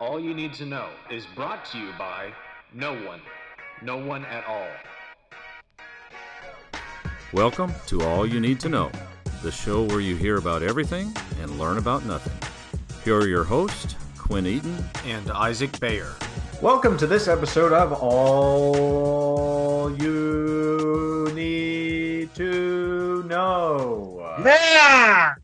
All You Need to Know is brought to you by no one. No one at all. Welcome to All You Need to Know, the show where you hear about everything and learn about nothing. Here are your hosts, Quinn Eaton. And Isaac Bayer. Welcome to this episode of All You Need to Know. Yeah.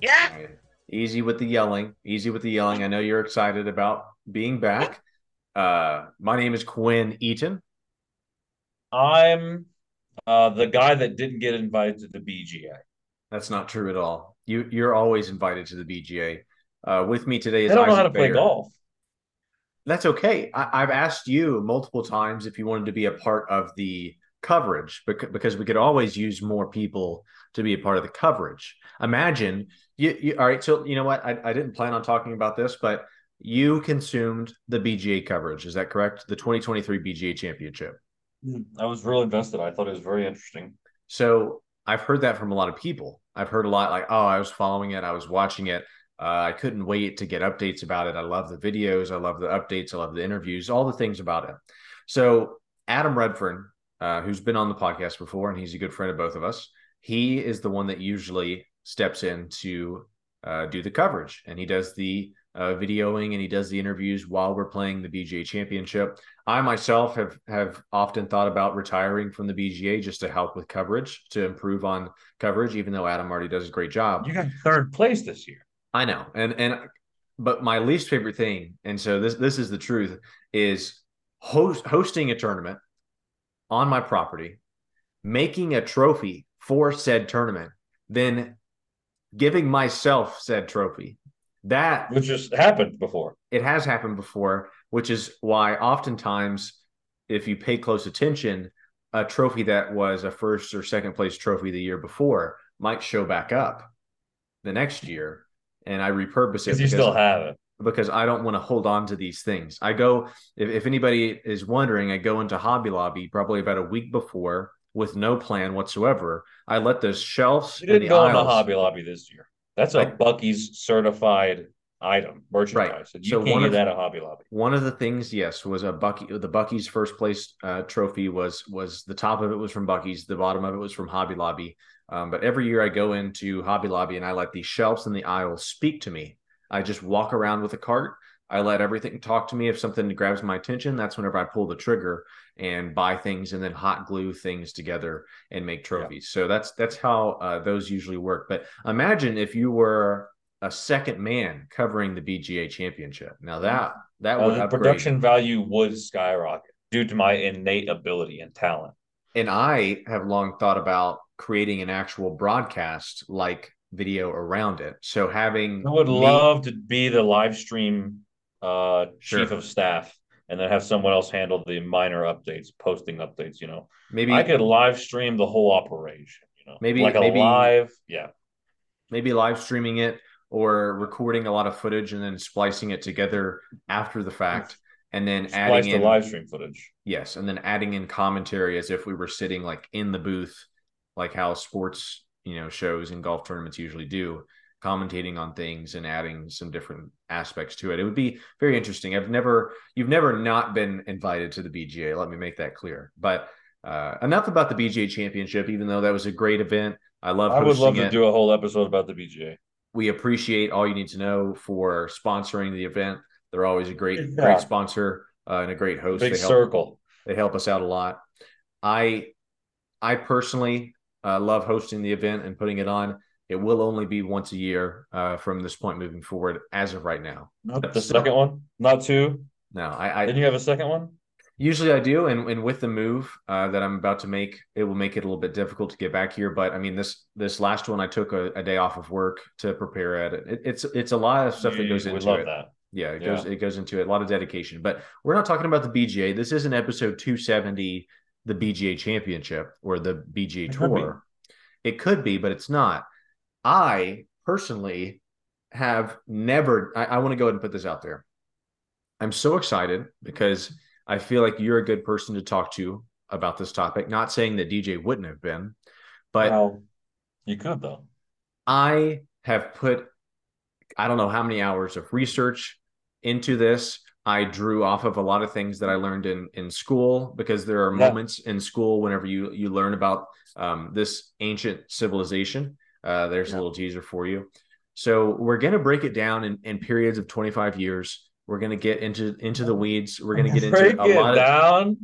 Yeah. Easy with the yelling. Easy with the yelling. I know you're excited about being back. Uh, my name is Quinn Eaton. I'm uh, the guy that didn't get invited to the BGA. That's not true at all. You you're always invited to the BGA. Uh, with me today is I don't know Isaac how to play Bayer. golf. That's okay. I, I've asked you multiple times if you wanted to be a part of the coverage because, because we could always use more people to be a part of the coverage. Imagine you, you all right. So you know what? I, I didn't plan on talking about this, but you consumed the BGA coverage. Is that correct? The 2023 BGA Championship. I was real invested. I thought it was very interesting. So I've heard that from a lot of people. I've heard a lot like, oh, I was following it, I was watching it. Uh, I couldn't wait to get updates about it. I love the videos, I love the updates, I love the interviews, all the things about it. So Adam Redfern, uh, who's been on the podcast before, and he's a good friend of both of us. He is the one that usually steps in to uh, do the coverage, and he does the uh, videoing and he does the interviews while we're playing the BGA Championship. I myself have have often thought about retiring from the BGA just to help with coverage, to improve on coverage, even though Adam already does a great job. You got third place this year. I know. And and but my least favorite thing, and so this this is the truth, is host hosting a tournament on my property, making a trophy for said tournament, then giving myself said trophy. That Which just happened before. it has happened before, which is why oftentimes, if you pay close attention, a trophy that was a first or second place trophy the year before might show back up the next year, and I repurpose it Because you still have it. because I don't want to hold on to these things. I go if, if anybody is wondering, I go into Hobby Lobby probably about a week before with no plan whatsoever. I let those shelves You didn't the go aisles- Hobby Lobby this year. That's a I- Buc-ee's certified item, merchandise. And You So can't one get of- that at Hobby Lobby. One of the things, yes, was a Buc-ee. The Buc-ee's first place uh, trophy was was the top of it was from Buc-ee's, the bottom of it was from Hobby Lobby. Um, but every year I go into Hobby Lobby and I let these shelves and the aisles speak to me. I just walk around with a cart. I let everything talk to me. If something grabs my attention, that's whenever I pull the trigger and buy things and then hot glue things together and make trophies. So that's that's how uh, those usually work. But imagine if you were a second man covering the BGA championship. Now that that Uh, would production value would skyrocket due to my innate ability and talent. And I have long thought about creating an actual broadcast like video around it. So having I would me- love to be the live stream uh, Sure. chief of staff and then have someone else handle the minor updates, posting updates. You know, maybe I could live stream the whole operation. You know, Maybe- like a maybe- live, yeah. maybe live streaming it or recording a lot of footage and then splicing it together after the fact and then Splice adding the in live stream footage. yes and then adding in commentary as if we were sitting like in the booth like how sports you know shows and golf tournaments usually do commentating on things and adding some different aspects to it it would be very interesting i've never you've never not been invited to the bga let me make that clear but uh, enough about the bga championship even though that was a great event i love I would love to it do a whole episode about the BGA. we appreciate all you need to know for sponsoring the event. They're always a great, Yeah. great sponsor uh, and a great host. Big they help, circle. They help us out a lot. I, I personally uh, love hosting the event and putting it on. It will only be once a year uh, from this point moving forward, as of right now. Not the second one, not two. No, I, I Didn't you have a second one? Usually I do, and, and with the move uh, that I'm about to make, it will make it a little bit difficult to get back here. But I mean, this this last one, I took a, a day off of work to prepare at it. it. It's it's a lot of stuff that You goes would into love it. that. Yeah, it Yeah. goes it goes into it, a lot of dedication. But we're not talking about the BGA. This isn't episode 270, the BGA Championship or the BGA It could. Tour. It could be, but it's not. I personally have never. I, I want to go ahead and put this out there. I'm so excited because I feel like you're a good person to talk to about this topic. Not saying that DJ wouldn't have been, but well, you could though. I have put I don't know how many hours of research into this, I drew off of a lot of things that I learned in in school because there are Yeah. moments in school whenever you you learn about um, this ancient civilization. Uh, there's Yeah. a little teaser for you. So we're gonna break it down in, in periods of 25 years. We're gonna get into into the weeds. We're gonna get into Break a it lot of down.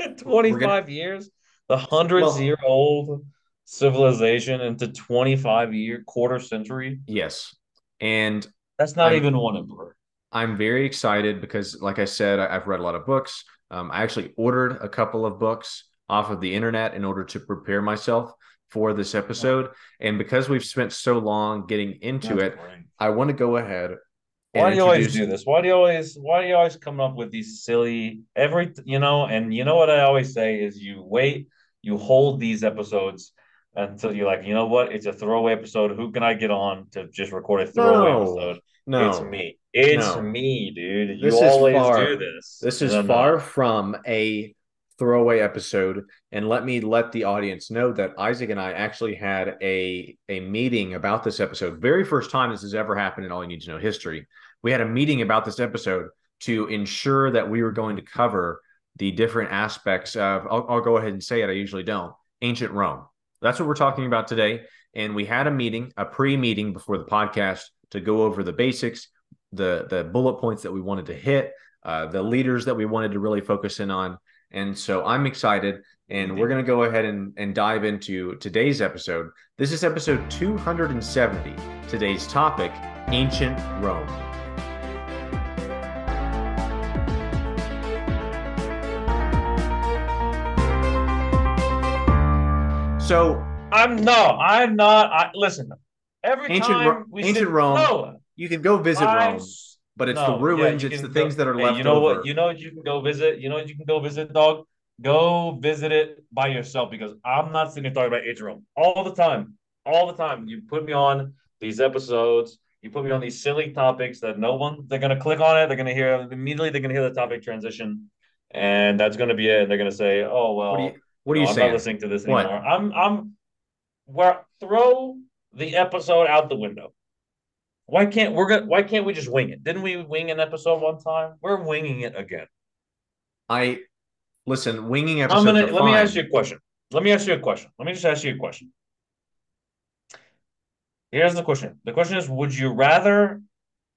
25 years, the hundreds Well- year old civilization into 25 year quarter century. yes, and That's not I'm- even one emperor. I'm very excited because, like I said, I, I've read a lot of books. Um, I actually ordered a couple of books off of the internet in order to prepare myself for this episode. And because we've spent so long getting into That's it, great. I want to go ahead. Why do you always do this? Why do you always why do you always come up with these silly every you know, and you know what I always say is you wait, you hold these episodes until you're like, you know what, it's a throwaway episode. Who can I get on to just record a throwaway No. episode? No, It's me. It's No. me, dude. You This is always far- do this. This is No, no. far from a throwaway episode. And let me let the audience know that Isaac and I actually had a, a meeting about this episode. Very first time this has ever happened in All You Need to Know history. We had a meeting about this episode to ensure that we were going to cover the different aspects of, I'll, I'll go ahead and say it, I usually don't, ancient Rome. That's what we're talking about today. And we had a meeting, a pre meeting before the podcast to go over the basics, the the bullet points that we wanted to hit, uh, the leaders that we wanted to really focus in on. And so I'm excited, and we're going to go ahead and, and dive into today's episode. This is episode 270. Today's topic ancient Rome. So I'm no, I'm not. I listen. Every Ancient time we ancient sit- Rome, no, you can go visit I'm Rome, but it's no, the ruins, you it's the can things that are hey, left You know over. what? You know what you can go visit. You know what you can go visit, dog. Go visit it by yourself because I'm not sitting here talking about Rome all the time. All the time, you put me on these episodes. You put me on these silly topics that no one. They're gonna click on it. They're gonna hear immediately. They're gonna hear the topic transition, and that's gonna be it. And they're gonna say, "Oh well." what are you, what are you No, I'm saying? not listening to this What? anymore. I'm I'm where throw the episode out the window. Why can't we're gonna why can't we just wing it? Didn't we wing an episode one time? We're winging it again. I listen. Winging I'm episodes. gonna let me ask you a question. Let me ask you a question. Let me just ask you a question. Here's the question. The question is would you rather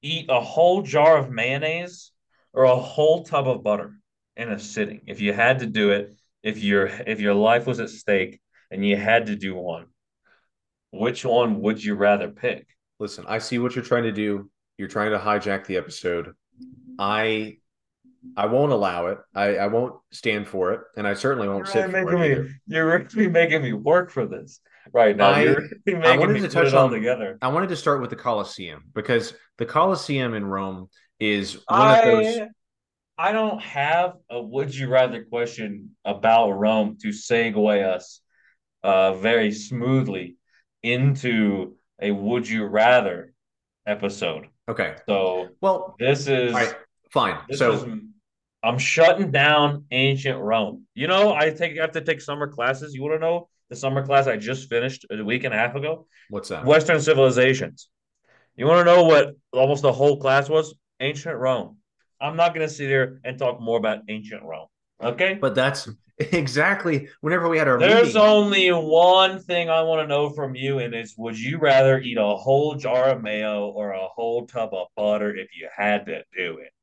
eat a whole jar of mayonnaise or a whole tub of butter in a sitting? If you had to do it, if your if your life was at stake and you had to do one, which one would you rather pick? Listen, I see what you're trying to do. You're trying to hijack the episode. I I won't allow it. I, I won't stand for it, and I certainly won't sit for it. either. you're really making me work for this right now. I- you're really making wanted me to touch it all on- together. I wanted to start with the Colosseum because the Colosseum in Rome is one of those. I I don't have a would you rather question about Rome to segue us uh very smoothly into a would you rather episode. Okay, So well, this is right, fine. this so is I'm shutting down ancient Rome. You know, I take I have to take summer classes. You want to know the summer class I just finished a week and a half ago? what's that? Western civilizations. You want to know what almost the whole class was? Ancient Rome. I'm not going to sit here and talk more about ancient Rome. Okay? But that's exactly whenever we had our There's meeting. only one thing I want to know from you, and it's would you rather eat a whole jar of mayo or a whole tub of butter if you had to do it?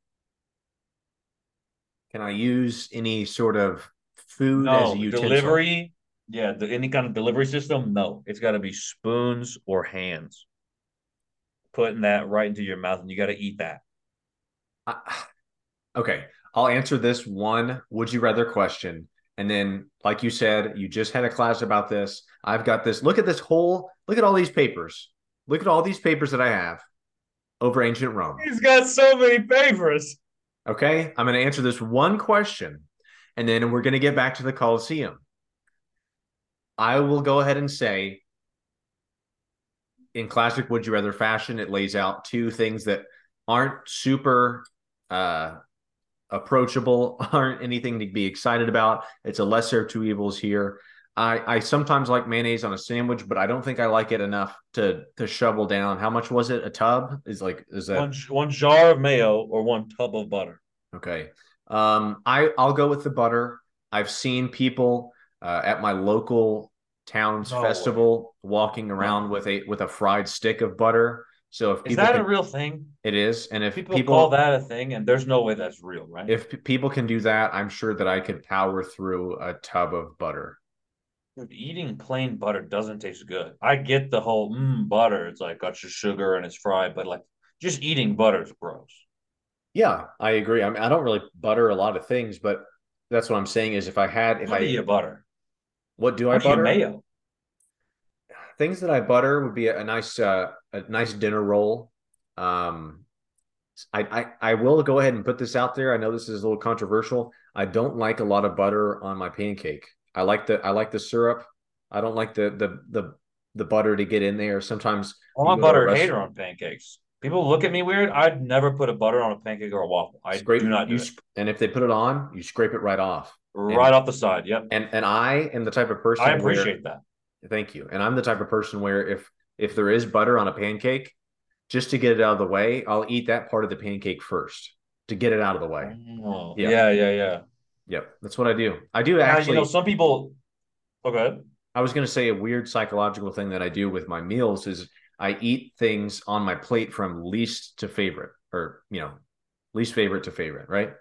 Can I use any sort of food as No, a utensil? delivery. Yeah, the, any kind of delivery system. No, it's got to be spoons or hands. Putting that right into your mouth, and you got to eat that. I- okay, I'll answer this one would you rather question. And then, like you said, you just had a class about this. I've got this. Look at this whole, look at all these papers. Look at all these papers that I have over ancient Rome. He's got so many papers. Okay, I'm going to answer this one question and then we're going to get back to the Colosseum. I will go ahead and say, in classic Would You Rather fashion, it lays out two things that aren't super uh, approachable, aren't anything to be excited about. It's a lesser of two evils here. I I sometimes like mayonnaise on a sandwich, but I don't think I like it enough to to shovel down. How much was it? A tub is like is that one one jar of mayo or one tub of butter. okay? Um, I I'll go with the butter. I've seen people uh, at my local town's No way. festival walking around with a with a fried stick of butter. So if Is that can, a real thing? it is, and if People, people, call that a thing, and there's no way that's real, right? if p- people can do that, I'm sure that I could power through a tub of butter. Dude, eating plain butter doesn't taste good. I get the whole mm, butter. It's like got your sugar and it's fried, but like just eating butter is gross. Yeah, I agree. I mean, I don't really butter a lot of things, but that's what I'm saying is if I had if What I eat butter? what do I What you butter? mayo? Things that I butter would be a, a nice uh, a nice dinner roll. Um, I, I I will go ahead and put this out there. I know this is a little controversial. I don't like a lot of butter on my pancake. I like the I like the syrup. I don't like the the the the butter to get in there. Sometimes I'm a butter hater on pancakes. People look at me weird. I'd never put a butter on a pancake or a waffle. I scrape do not do you it. and if they put it on, you scrape it right off. Right off the side. Yep. And and I am the type of person I where- appreciate that. Thank you. And I'm the type of person where if if there is butter on a pancake, just to get it out of the way, I'll eat that part of the pancake first to get it out of the way. Oh, Yeah. yeah, yeah, yeah. Yep, that's what I do. I do Now, actually. you know, some people. Oh, go ahead. I was going to say a weird psychological thing that I do with my meals is I eat things on my plate from least to favorite, or you know, least favorite to favorite, right?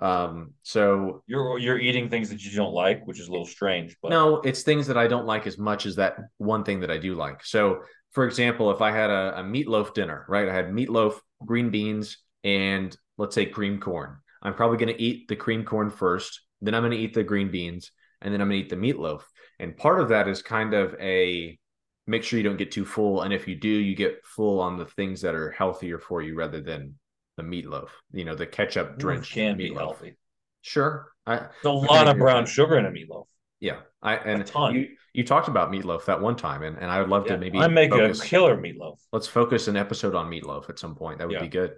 Um, so You're you're eating things that you don't like, which is a little strange. But No, it's things that I don't like as much as that one thing that I do like. So, for example, if I had a, a meatloaf dinner, right? I had meatloaf, green beans, and let's say cream corn. I'm probably going to eat the cream corn first, then I'm going to eat the green beans, and then I'm going to eat the meatloaf. And part of that is kind of a make sure you don't get too full. And if you do, you get full on the things that are healthier for you rather than the meatloaf, you know, the ketchup drenched can be meatloaf. healthy. Sure. I, There's a lot of brown sugar in a meatloaf. yeah, I and ton. you you talked about meatloaf that one time, and, and I would love Yeah, to maybe I make focus. a killer meatloaf. Let's focus an episode on meatloaf at some point. That would Yeah. be good.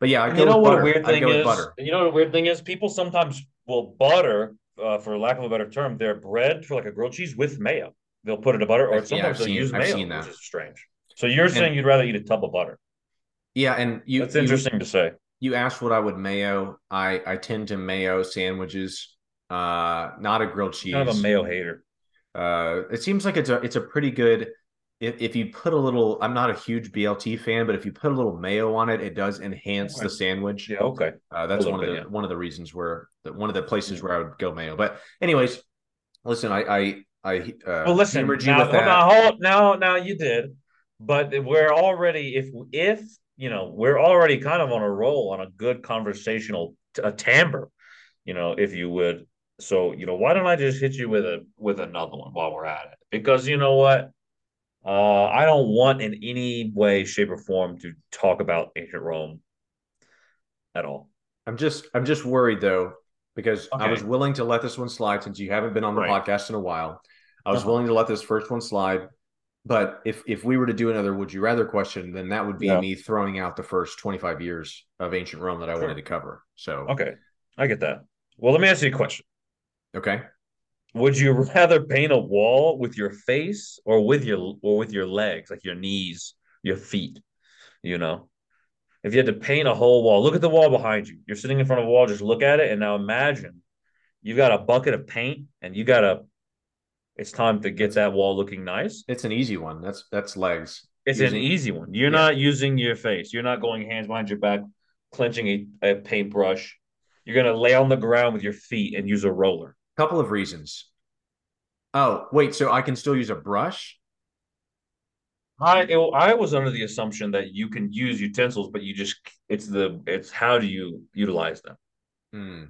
But yeah, I you know what butter. a weird thing is? You know what a weird thing is? People sometimes will butter, uh, for lack of a better term, their bread for like a grilled cheese with mayo. They'll put it in butter, or Yeah, sometimes they'll seen- use I've mayo, which is strange. So you're saying you'd rather eat a tub of butter? Yeah, and you That's you- interesting to say. You, asked what I would mayo. I I tend to mayo sandwiches. Uh, not a grilled cheese. Kind of a mayo hater. Uh, it seems like it's a it's a pretty good. If, if you put a little, I'm not a huge BLT fan, but if you put a little mayo on it, it does enhance the sandwich. Yeah. Okay. Uh, that's one of the bit, one of the reasons where the, one of the places Yeah. where I would go mayo. But anyways, listen, I I I uh, Well, listen. you Now, now, hold, now, now you did, but we're already if if you know we're already kind of on a roll on a good conversational t- a timbre, you know, if you would. So you know, why don't I just hit you with a with another one while we're at it? Because you know what, uh, I don't want in any way, shape, or form to talk about ancient Rome at all. I'm just I'm just worried though because I was willing to let this one slide since you haven't been on the Right. podcast in a while. I was Uh-huh. willing to let this first one slide. But if if we were to do another would you rather question, then that would be Yeah. me throwing out the first 25 years of ancient Rome that I Sure. wanted to cover. So Okay, I get that. Well, let me ask you a question. okay. Would you rather paint a wall with your face or with your or with your legs, like your knees, your feet? You know, if you had to paint a whole wall, look at the wall behind you. You're sitting in front of a wall, just look at it, and now imagine you've got a bucket of paint and you got to. It's time to get that wall looking nice. It's an easy one. That's that's legs. It's Using- an easy one. You're Yeah. not using your face. You're not going hands behind your back, clenching a, a paintbrush. You're gonna lay on the ground with your feet and use a roller. Couple of reasons. Oh, wait, so I can still use a brush? I it, I was under the assumption that you can use utensils, but you just it's the it's how do you utilize them? Hmm.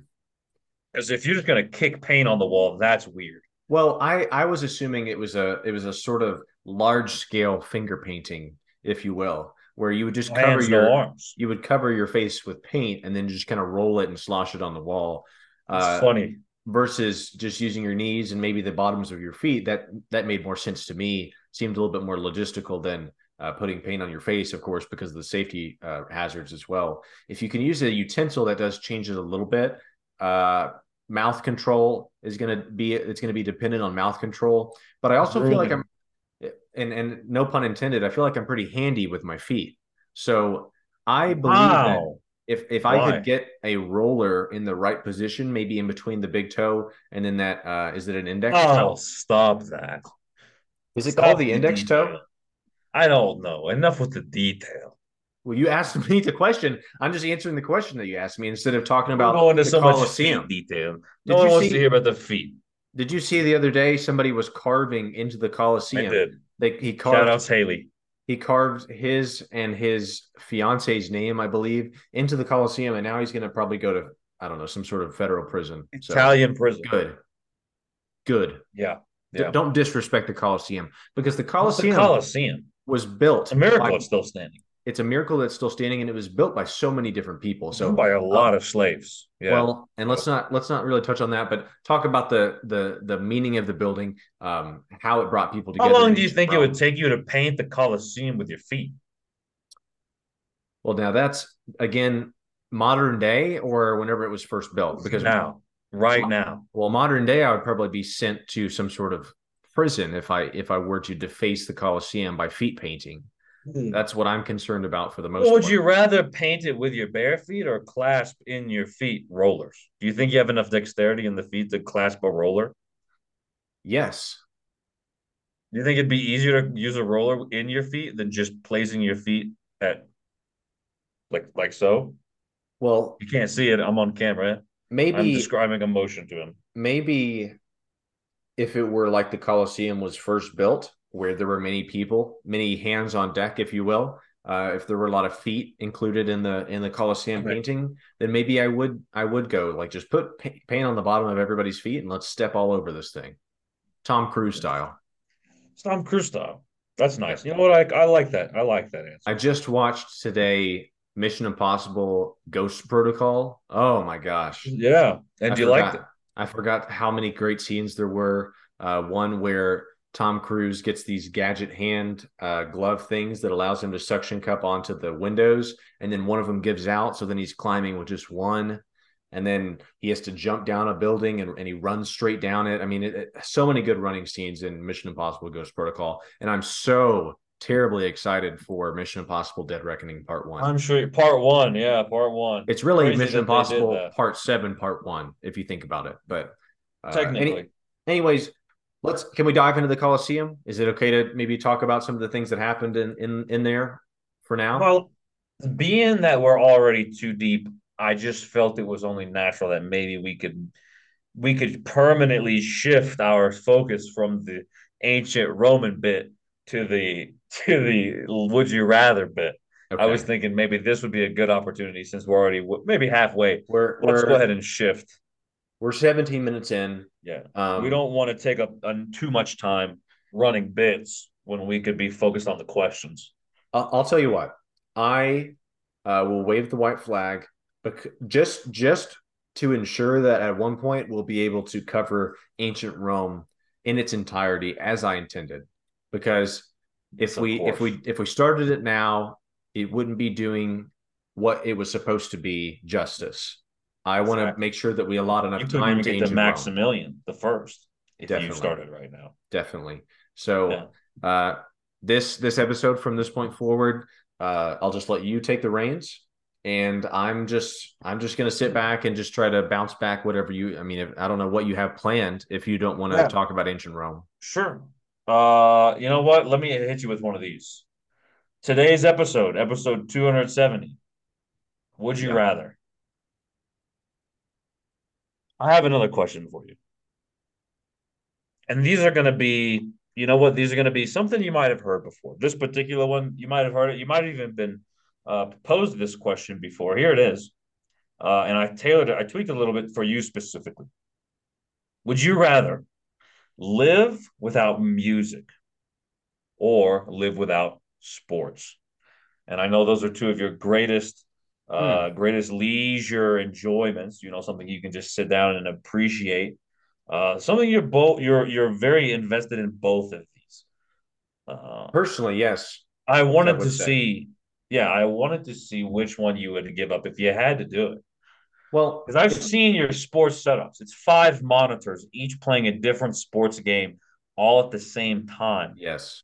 Because if you're just gonna kick paint on the wall, that's weird. Well, I I was assuming it was a it was a sort of large scale finger painting, if you will, where you would just cover Hands, your arms. you would cover your face with paint and then just kind of roll it and slosh it on the wall. It's Uh, funny. versus just using your knees and maybe the bottoms of your feet. That that made more sense to me. Seemed a little bit more logistical than uh, putting paint on your face, of course, because of the safety uh, hazards as well. If you can use a utensil that does change it a little bit, uh, mouth control is going to be it's going to be dependent on mouth control. But I also feel like I'm and and no pun intended, I feel like I'm pretty handy with my feet. So I believe wow. that if if Why? I could get a roller in the right position, maybe in between the big toe and then that uh is it an index oh, toe? stop that. Is it stop called the index toe? I don't know. Enough with the detail. Well, you asked me the question. I'm just answering the question that you asked me instead of talking about We're going into so Coliseum. much detail. No did one wants see, to hear about the feet. Did you see the other day somebody was carving into the Coliseum? I did. They, he carved. Shout outs Haley. He carved his and his fiance's name, I believe, into the Coliseum, and now he's going to probably go to I don't know some sort of federal prison. Italian prison. Good. Good. Yeah. yeah. D- don't disrespect the Coliseum because the Coliseum, the Coliseum was built. It's a miracle by, it's still standing it's a miracle that's still standing and it was built by so many different people. So by a lot uh, of slaves. Yeah. well and let's not let's not really touch on that but talk about the the the meaning of the building um how it brought people together how long do you think it would take you to paint the coliseum with your feet? Well now that's again modern day or whenever it was first built because now. Right now. well modern day i would probably be sent to some sort of prison if i if i were to deface the coliseum by feet painting. Hmm. That's what I'm concerned about for the most. Well, would you rather paint it with your bare feet or clasp in your feet rollers? Do you think you have enough dexterity in the feet to clasp a roller? Yes. Do you think it'd be easier to use a roller in your feet than just placing your feet at like like so? Well, you can't see it. I'm on camera. Maybe I'm describing a motion to him. Maybe if it were like the Colosseum was first built, where there were many people, many hands on deck, if you will. Uh, if there were a lot of feet included in the in the Colosseum right. painting, then maybe I would I would go like just put paint on the bottom of everybody's feet and let's step all over this thing, Tom Cruise style. Tom Cruise style. That's nice. You know what? I I like that. I like that answer. I just watched today Mission Impossible Ghost Protocol. Oh my gosh. Yeah. And I do you like it? I forgot how many great scenes there were. Uh, one where Tom Cruise gets these gadget hand uh, glove things that allows him to suction cup onto the windows, and then one of them gives out. So then he's climbing with just one, and then he has to jump down a building and, and he runs straight down it. I mean, it, it, so many good running scenes in Mission Impossible Ghost Protocol, and I'm so terribly excited for Mission Impossible Dead Reckoning Part One. I'm sure part one, yeah, part one. It's really Crazy Mission Impossible Part Seven, Part One, if you think about it. But uh, technically, any, anyways, let's can we dive into the Coliseum? Is it okay to maybe talk about some of the things that happened in in in there for now? Well, being that we're already too deep, I just felt it was only natural that maybe we could we could permanently shift our focus from the ancient Roman bit to the to the would you rather bit. Okay. I was thinking maybe this would be a good opportunity since we're already maybe halfway. We're, Let's we're, go ahead and shift. We're 17 minutes in. Yeah. Um, we don't want to take up too much time running bits when we could be focused on the questions. I'll, I'll tell you what. I uh, will wave the white flag, but just just to ensure that at one point we'll be able to cover ancient Rome in its entirety as I intended. Because if yes, we if we if we started it now, it wouldn't be doing what it was supposed to be justice. I want to make sure that we allot enough you time to get the Maximilian, the first, if Definitely. you started right now. Definitely. So yeah. uh, this this episode from this point forward, uh, I'll just let you take the reins, and I'm just I'm just gonna sit back and just try to bounce back whatever you. I mean, if, I don't know what you have planned if you don't want to yeah. talk about ancient Rome. Sure. Uh, you know what? Let me hit you with one of these. Today's episode, episode 270. Would you yeah. rather? I have another question for you. And these are going to be, you know what? These are going to be something you might have heard before. This particular one, you might have heard it. You might have even been uh, posed this question before. Here it is. Uh, and I tailored it, I tweaked it a little bit for you specifically. Would you rather live without music or live without sports? And I know those are two of your greatest uh, hmm. greatest leisure enjoyments. You know, something you can just sit down and appreciate. Uh, something you're both you're you're very invested in both of these. Uh, Personally, yes. I wanted I to say. see, yeah, I wanted to see which one you would give up if you had to do it. Well, Because I've seen your sports setups. It's five monitors, each playing a different sports game, all at the same time. yes,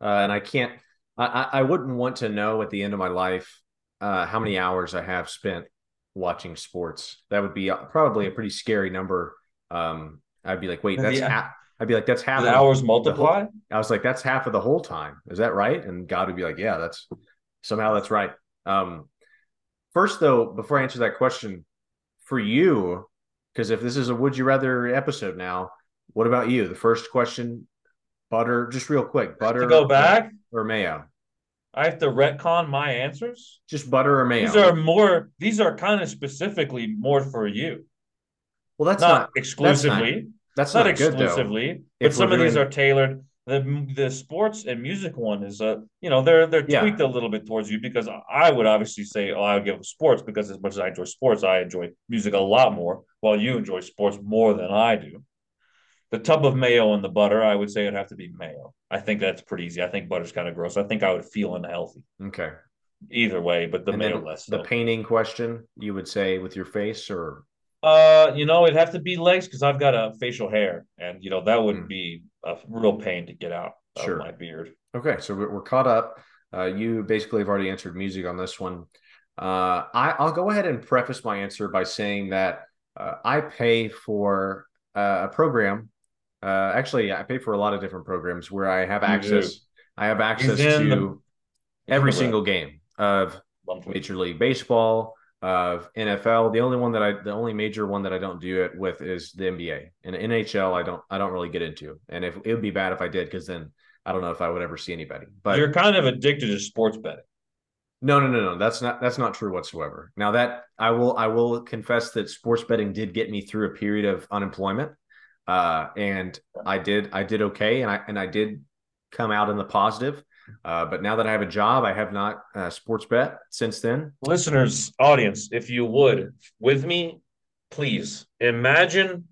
uh, and I can't. I I wouldn't want to know at the end of my life uh, how many hours I have spent watching sports. That would be uh, probably a pretty scary number. Um, I'd be like, wait, that's Yeah. half. I'd be like, that's half. The hours multiply. whole- I was like, that's half of the whole time. Is that right? And God would be like, yeah, that's somehow that's right. Um, first, though, before I answer that question, for you, because if this is a would you rather episode now, what about you? The first question, butter, just real quick, butter to go back, or mayo? I have to retcon my answers. Just butter or mayo? These are more. These are kind of specifically more for you, well, that's not, not exclusively. that's not, not, good though. exclusively, but some of these are tailored. The the sports and music one is a you know they're they're Yeah. tweaked a little bit towards you because I would obviously say oh I would give sports because as much as I enjoy sports I enjoy music a lot more while you enjoy sports more than I do. The tub of mayo and the butter I would say it'd have to be mayo. I think that's pretty easy. I think butter's kind of gross. I think I would feel unhealthy Okay. either way, but the and mayo less. the so. painting question, you would say with your face or Uh, you know, it'd have to be legs because I've got a facial hair, and you know that would Hmm. be a real pain to get out of Sure. my beard. Okay, so we're, we're caught up. Uh, you basically have already answered music on this one. Uh, I, I'll go ahead and preface my answer by saying that uh, I pay for uh, a program. Uh, actually, I pay for a lot of different programs where I have You access. I have access to the- every single game of Monthly. Major League Baseball, of NFL. The only one that I, the only major one that I don't do it with is the NBA. And NHL, I don't, I don't really get into. And if it would be bad if I did, because then I don't know if I would ever see anybody. But You're kind of addicted to sports betting. no, no, no, no. That's not that's not true whatsoever. Now that I will I will confess that sports betting did get me through a period of unemployment. Uh, and I did I did okay and I and I did come out in the positive. Uh, but now that I have a job, I have not uh, sports bet since then. Listeners, audience, if you would, with me, please imagine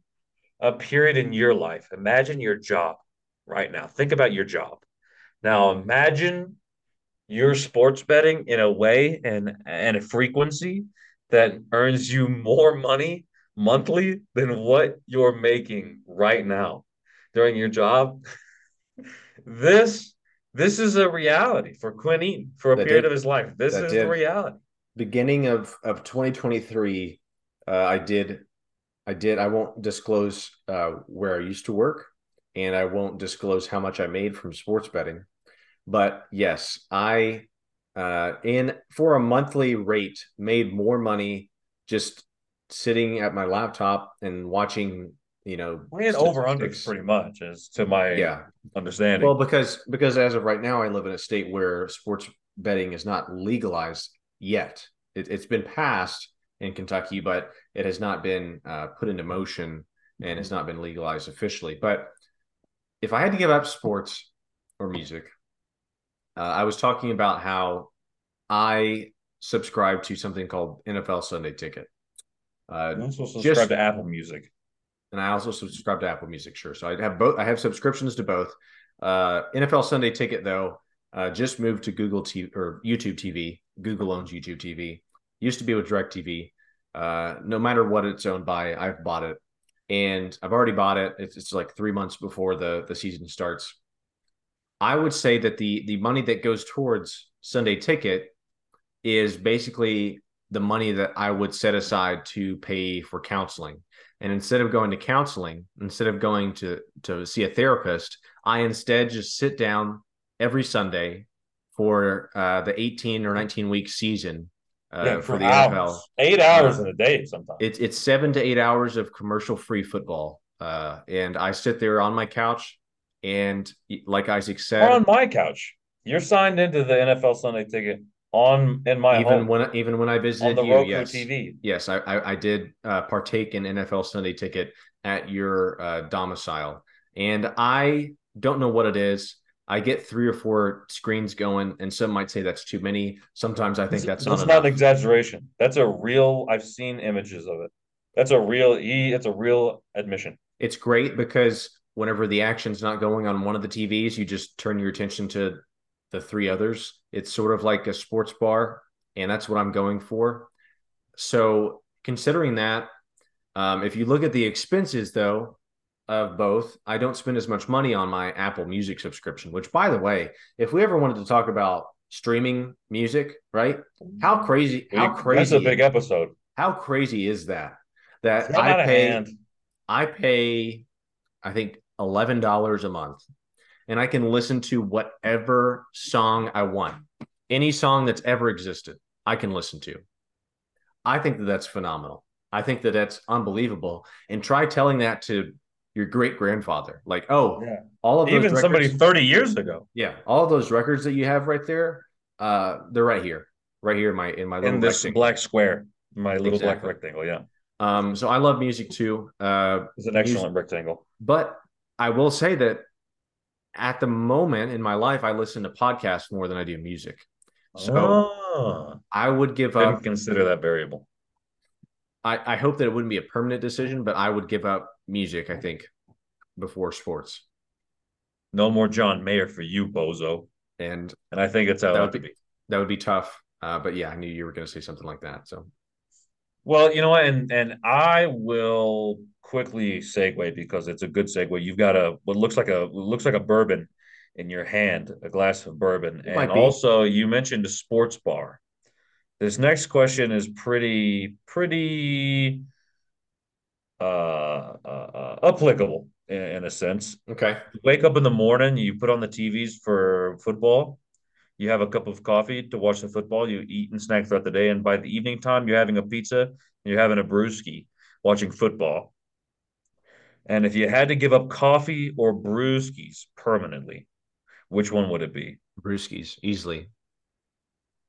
a period in your life. Imagine your job right now. Think about your job. Now imagine your sports betting in a way and and a frequency that earns you more money monthly than what you're making right now during your job. this this is a reality for Quinn Eaton for a That period did- of his life. This that is did. the reality. Beginning of of 2023, uh, I did I did I won't disclose uh, where I used to work, and I won't disclose how much I made from sports betting. But yes, I uh, in for a monthly rate made more money just sitting at my laptop and watching. You know, over under pretty much, as to my Yeah, understanding. well, because because as of right now, I live in a state where sports betting is not legalized yet. It, it's been passed in Kentucky, but it has not been uh, put into motion and it's not been legalized officially. But if I had to give up sports or music, uh, I was talking about how I subscribe to something called NFL Sunday Ticket. Uh, I'm also subscribe just- to Apple Music. and I also subscribe to Apple Music. Sure, so I have both. I have subscriptions to both. Uh, NFL Sunday Ticket though uh, just moved to Google TV or YouTube TV. Google owns YouTube TV. Used to be with DirecTV. Uh, no matter what it's owned by, I've bought it, and I've already bought it. It's, it's like three months before the the season starts. I would say that the the money that goes towards Sunday Ticket is basically the money that I would set aside to pay for counseling. And instead of going to counseling, instead of going to to see a therapist, I instead just sit down every Sunday for uh, the 18 or 19 week season uh, Yeah, for the hours. NFL. Eight hours in a day sometimes. It's it's seven to eight hours of commercial free football, uh, and I sit there on my couch, and like Isaac said, Or on my couch. You're signed into the NFL Sunday ticket on in my even home when even when I visited you, Roku yes, TV. yes, I, I, I did uh, partake in NFL Sunday Ticket at your uh, domicile, and I don't know what it is. I get three or four screens going, and some might say that's too many. Sometimes I think that's, that's not not an exaggeration. That's a real. I've seen images of it. That's a real. E. It's a real admission. it's great because whenever the action's not going on one of the TVs, you just turn your attention to the three others. It's sort of like a sports bar, and that's what I'm going for. So considering that, um, if you look at the expenses though of both, I don't spend as much money on my Apple Music subscription. Which, by the way, if we ever wanted to talk about streaming music, right? How crazy! How crazy! That's a big episode. How crazy is that? That It's not out I pay. I pay, I think eleven dollars a month, and I can listen to whatever song I want. Any song that's ever existed, I can listen to. I think that that's phenomenal. I think that that's unbelievable. And try telling that to your great grandfather, like, oh, Yeah. all of those Even somebody 30 years ago yeah, all of those records that you have right there, uh, they're right here, right here in my in my little in this rectangle. black square, my little black rectangle. Yeah. Um, so I love music too. Uh, It's an excellent rectangle. But I will say that at the moment in my life, I listen to podcasts more than I do music. So oh, I would give didn't up. consider that variable. I, I hope that it wouldn't be a permanent decision, but I would give up music, I think, before sports. No more John Mayer for you, bozo. And And I think it's how That would be- be. that would be tough. Uh, but yeah, I knew you were going to say something like that. So Well, you know what, and and I will quickly segue because it's a good segue. You've got a what looks like a looks like a bourbon in your hand, a glass of bourbon, It and also you mentioned a sports bar. This next question is pretty pretty uh, uh, uh applicable in, in a sense. okay, You wake up in the morning, you put on the TVs for football, you have a cup of coffee to watch the football, you eat and snack throughout the day, and by the evening time, you're having a pizza, and you're having a brewski watching football. And if you had to give up coffee or brewskis permanently, which one would it be? brewskis easily.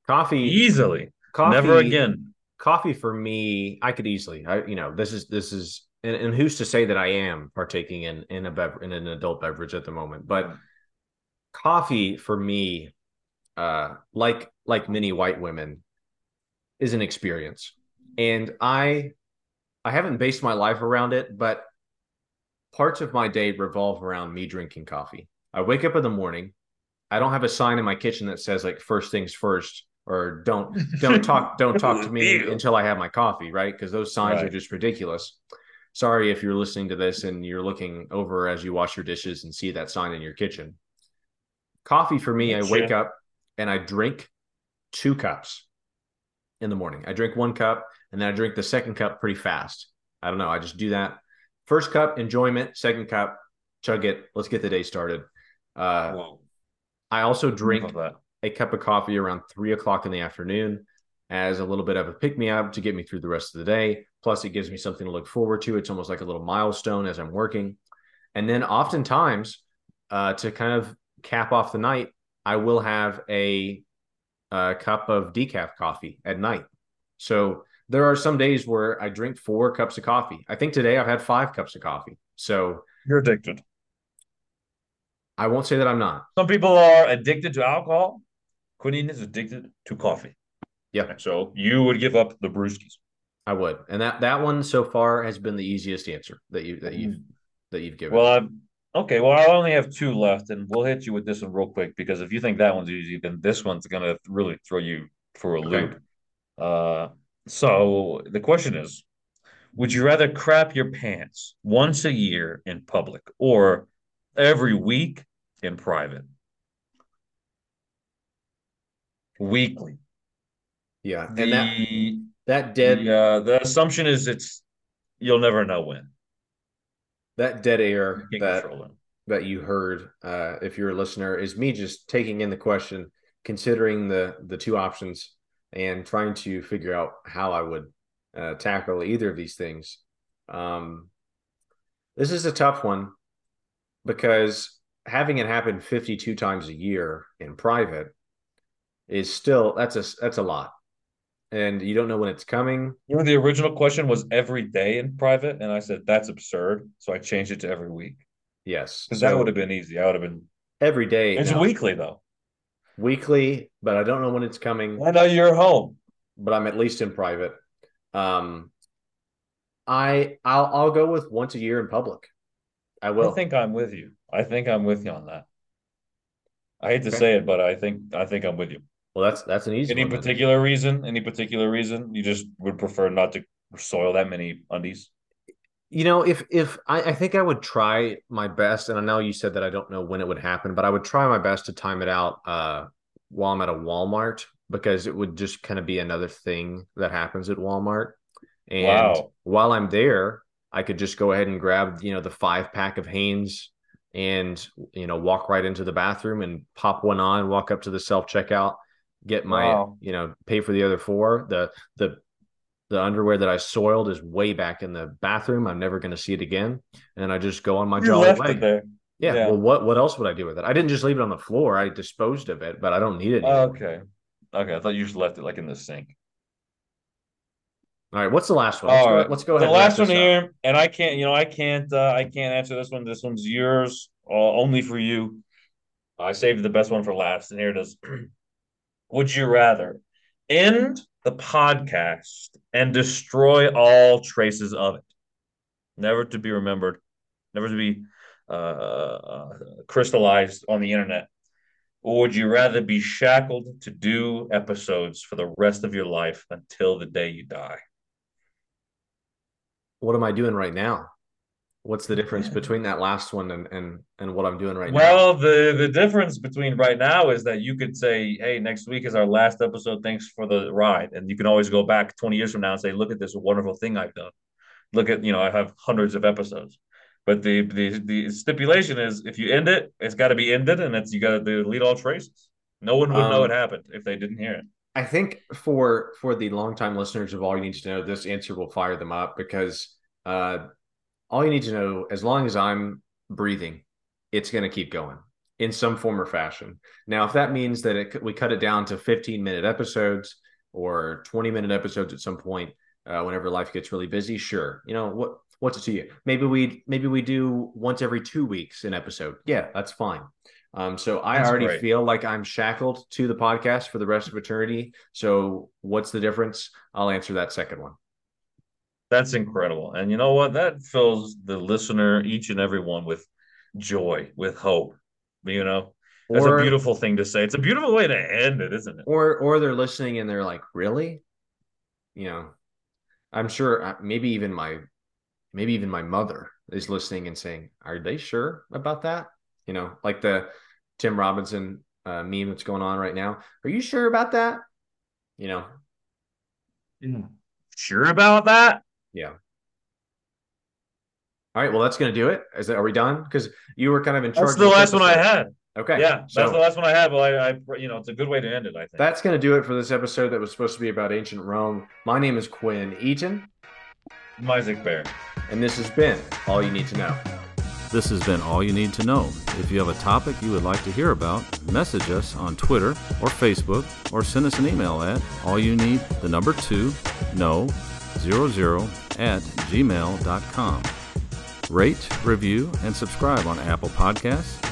Coffee, Easily. coffee, Never again. Coffee for me, I could easily. I, you know, this is this is, and, and who's to say that I am partaking in in a bev- in an adult beverage at the moment? But coffee for me uh like like many white women is an experience. And i i haven't based my life around it but parts of my day revolve around me drinking coffee. I wake up in the morning. I don't have a sign in my kitchen that says like first things first or don't don't talk don't talk to me until i have my coffee right? Because those signs are just ridiculous. Sorry if you're listening to this and you're looking over as you wash your dishes and see that sign in your kitchen. Coffee for me i wake up and i drink two cups in the morning. I drink one cup and then i drink the second cup pretty fast. I don't know. I just do that. First cup enjoyment. Second cup chug it. Let's get the day started. Uh, i also drink a cup of coffee around three o'clock in the afternoon as a little bit of a pick me up to get me through the rest of the day. Plus, it gives me something to look forward to. It's almost like a little milestone as I'm working. And then, oftentimes, uh, to kind of cap off the night, I will have a, a cup of decaf coffee at night. So there are some days where I drink four cups of coffee. I think today I've had five cups of coffee. So You're addicted. I won't say that I'm not. Some people are addicted to alcohol. Quinine is addicted to coffee. Yeah. So you would give up the brewskis. I would, and that that one so far has been the easiest answer that you that you've mm. that you've given. Well, I'm okay. Well, I only have two left, and we'll hit you with this one real quick because if you think that one's easy, then this one's gonna really throw you for a Okay. loop. Uh, so the question is, would you rather crap your pants once a year in public or every week in private? Weekly. yeah, The, and that that dead the, uh, the assumption is it's you'll never know when. That dead air that that you heard, uh, if you're a listener, is me just taking in the question, considering the the two options, and trying to figure out how I would uh, tackle either of these things. Um, this is a tough one because having it happen 52 times a year in private is still that's a that's a lot, and you don't know when it's coming. You know, the original question was every day in private, and I said that's absurd, so I changed it to every week Yes, because so that would have been easy. I would have been. every day. It's no. weekly though. weekly, but I don't know when it's coming. I know you're home. but I'm at least in private. Um, I I'll I'll go with once a year in public. I will. I think I'm with you. I think I'm with you on that. I hate to Okay. say it, but I think I think I'm with you. Well, that's that's an easy Any one. then. particular reason? Any particular reason? You just would prefer not to soil that many undies? You know, if if I, I think I would try my best, and I know you said that I don't know when it would happen, but I would try my best to time it out uh, while I'm at a Walmart because it would just kind of be another thing that happens at Walmart. And Wow. while I'm there, I could just go ahead and grab, you know, the five pack of Hanes and, you know, walk right into the bathroom and pop one on, walk up to the self checkout, get my, Wow. you know, pay for the other four. The, the, the underwear that I soiled is way back in the bathroom. I'm never going to see it again. And I just go on my You jolly way. Yeah, Yeah. Well, what what else would I do with it? I didn't just leave it on the floor. I disposed of it, but I don't need it. Okay. Okay. I thought you just left it like in the sink. All right. What's the last one? Let's, All go, let's go ahead. The last one this up. here, and I can't, you know, I can't, uh, I can't answer this one. This one's yours, uh, only for you. I saved the best one for last, and here it is. Would you rather end the podcast and destroy all traces of it, never to be remembered, never to be uh, uh, crystallized on the internet? Or would you rather be shackled to do episodes for the rest of your life until the day you die? What am I doing right now? What's the difference between that last one and and and what I'm doing right now? Well, the the difference between right now is that you could say, "Hey, next week is our last episode. Thanks for the ride," and you can always go back 20 years from now and say, "Look at this wonderful thing I've done. Look at you know I have hundreds of episodes." But the the the stipulation is if you end it, it's got to be ended, and it's you got to delete all traces. No one would know Um, it happened if they didn't hear it. I think for for the longtime listeners of all you need to know, this answer will fire them up because uh, all you need to know, as long as I'm breathing, it's going to keep going in some form or fashion. Now, if that means that it, we cut it down to 15 minute episodes or 20 minute episodes at some point, uh, whenever life gets really busy, sure. You know what? What's it to you? Maybe we maybe we do once every two weeks an episode. Yeah, that's fine. Um, so I That's already great. feel like I'm shackled to the podcast for the rest of eternity. So what's the difference? I'll answer that second one. That's incredible. And you know what? That fills the listener, each and every one, with joy, with hope. You know, that's Or- a beautiful thing to say. It's a beautiful way to end it, isn't it? or or they're listening and they're like, really? You know, I'm sure uh, maybe even my maybe even my mother is listening and saying, "Are they sure about that?" You know, like the Tim Robinson uh, meme that's going on right now. Are you sure about that? You know, Sure about that? Yeah. All right, well, that's going to do it. Is that, are we done? Because you were kind of in charge. That's the this last one I had. Okay, Yeah, that's so- the last one I had. Well, I, I, you know, it's a good way to end it. I think. That's going to do it for this episode that was supposed to be about ancient Rome. My name is Quinn Eaton, I'm Isaac Bear. and this has been All You Need to Know. This has been all you need to know. If you have a topic you would like to hear about, message us on Twitter or Facebook or send us an email at all you need the number two no zero zero at gmail.com. Rate, review, and subscribe on Apple Podcasts.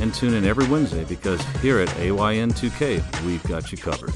And tune in every Wednesday because here at AYN2K, we've got you covered.